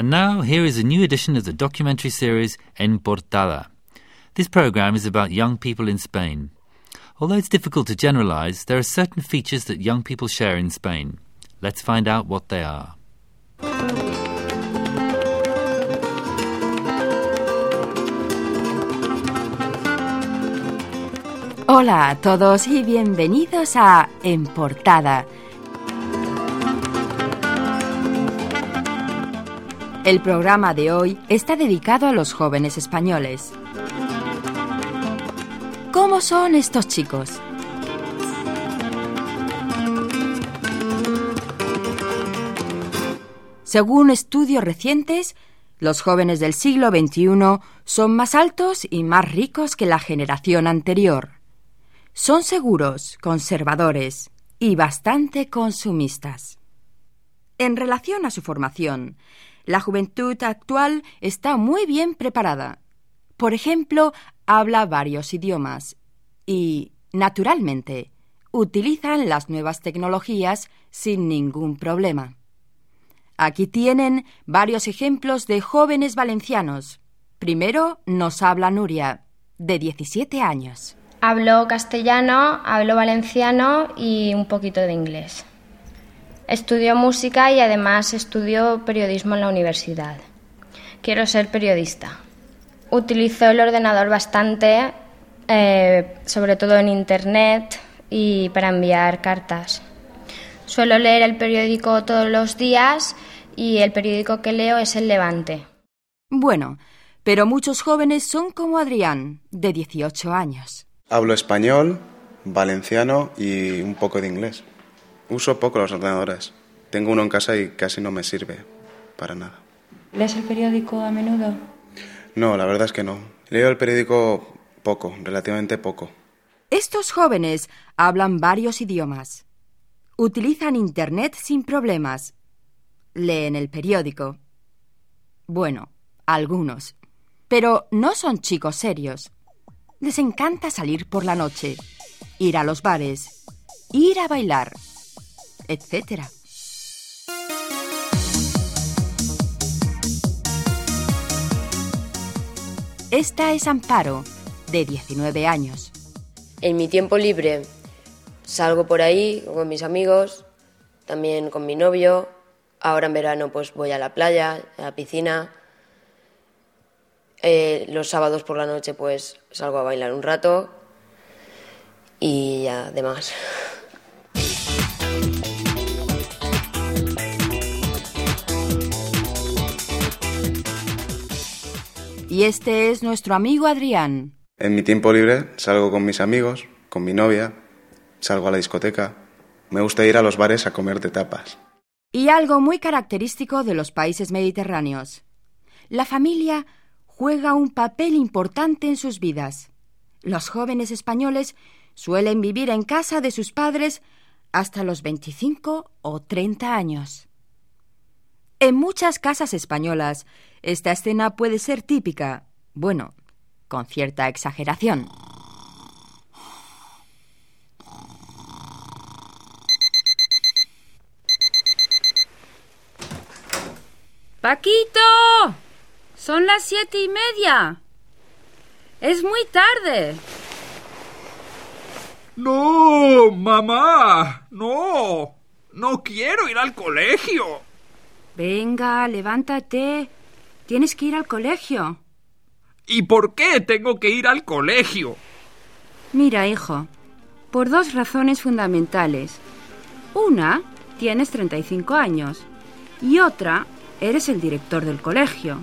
And now, here is a new edition of the documentary series En Portada. This program is about young people in Spain. Although it's difficult to generalize, there are certain features that young people share in Spain. Let's find out what they are. Hola a todos y bienvenidos a En Portada. El programa de hoy está dedicado a los jóvenes españoles. ¿Cómo son estos chicos? Según estudios recientes, los jóvenes del siglo XXI son más altos y más ricos que la generación anterior. Son seguros, conservadores y bastante consumistas. En relación a su formación, la juventud actual está muy bien preparada. Por ejemplo, habla varios idiomas y, naturalmente, utilizan las nuevas tecnologías sin ningún problema. Aquí tienen varios ejemplos de jóvenes valencianos. Primero nos habla Nuria, de 17 años. Hablo castellano, hablo valenciano y un poquito de inglés. Estudio música y además estudio periodismo en la universidad. Quiero ser periodista. Utilizo el ordenador bastante, eh, sobre todo en Internet y para enviar cartas. Suelo leer el periódico todos los días y el periódico que leo es El Levante. Bueno, pero muchos jóvenes son como Adrián, de 18 años. Hablo español, valenciano y un poco de inglés. Uso poco los ordenadores. Tengo uno en casa y casi no me sirve para nada. ¿Lees el periódico a menudo? No, la verdad es que no. Leo el periódico poco, relativamente poco. Estos jóvenes hablan varios idiomas. Utilizan Internet sin problemas. Leen el periódico. Bueno, algunos. Pero no son chicos serios. Les encanta salir por la noche, ir a los bares, ir a bailar etc. Esta es Amparo, de 19 años. En mi tiempo libre salgo por ahí con mis amigos, también con mi novio. Ahora en verano pues voy a la playa, a la piscina. Eh, los sábados por la noche pues salgo a bailar un rato y además. Y este es nuestro amigo Adrián. En mi tiempo libre salgo con mis amigos, con mi novia, salgo a la discoteca. Me gusta ir a los bares a comer de tapas. Y algo muy característico de los países mediterráneos. La familia juega un papel importante en sus vidas. Los jóvenes españoles suelen vivir en casa de sus padres hasta los 25 o 30 años. En muchas casas españolas, esta escena puede ser típica, bueno, con cierta exageración. Paquito, son las siete y media. Es muy tarde. No, mamá, no. No quiero ir al colegio. Venga, levántate. Tienes que ir al colegio. ¿Y por qué tengo que ir al colegio? Mira, hijo, por dos razones fundamentales. Una, tienes 35 años. Y otra, eres el director del colegio.